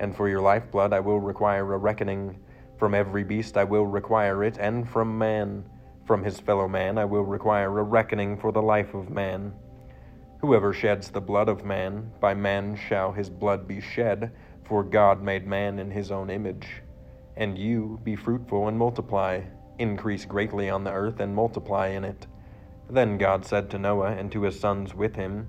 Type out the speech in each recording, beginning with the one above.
And for your lifeblood I will require a reckoning. From every beast I will require it, and from man. From his fellow man I will require a reckoning for the life of man. Whoever sheds the blood of man, by man shall his blood be shed, for God made man in his own image. And you be fruitful and multiply, increase greatly on the earth and multiply in it. Then God said to Noah and to his sons with him,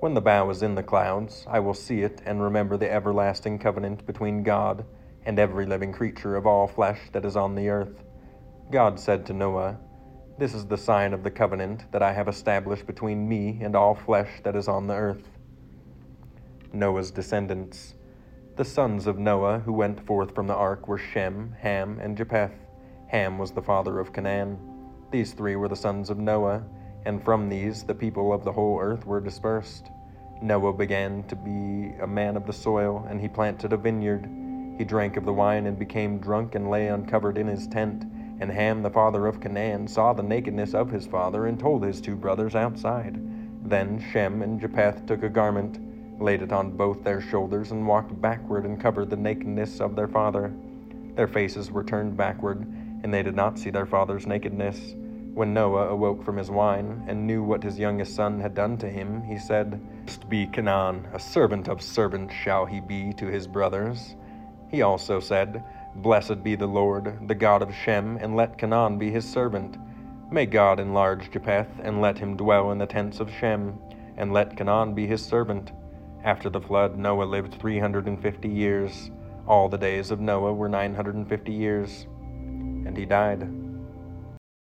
When the bow is in the clouds, I will see it and remember the everlasting covenant between God and every living creature of all flesh that is on the earth. God said to Noah, This is the sign of the covenant that I have established between me and all flesh that is on the earth. Noah's descendants. The sons of Noah who went forth from the ark were Shem, Ham, and Japheth. Ham was the father of Canaan. These three were the sons of Noah, and from these the people of the whole earth were dispersed. Noah began to be a man of the soil, and he planted a vineyard. He drank of the wine and became drunk and lay uncovered in his tent. And Ham, the father of Canaan, saw the nakedness of his father and told his two brothers outside. Then Shem and Japheth took a garment laid it on both their shoulders, and walked backward and covered the nakedness of their father. Their faces were turned backward, and they did not see their father's nakedness. When Noah awoke from his wine, and knew what his youngest son had done to him, he said, be Canaan, a servant of servants shall he be to his brothers. He also said, Blessed be the Lord, the God of Shem, and let Canaan be his servant. May God enlarge Japheth, and let him dwell in the tents of Shem, and let Canaan be his servant. After the flood, Noah lived 350 years. All the days of Noah were 950 years, and he died.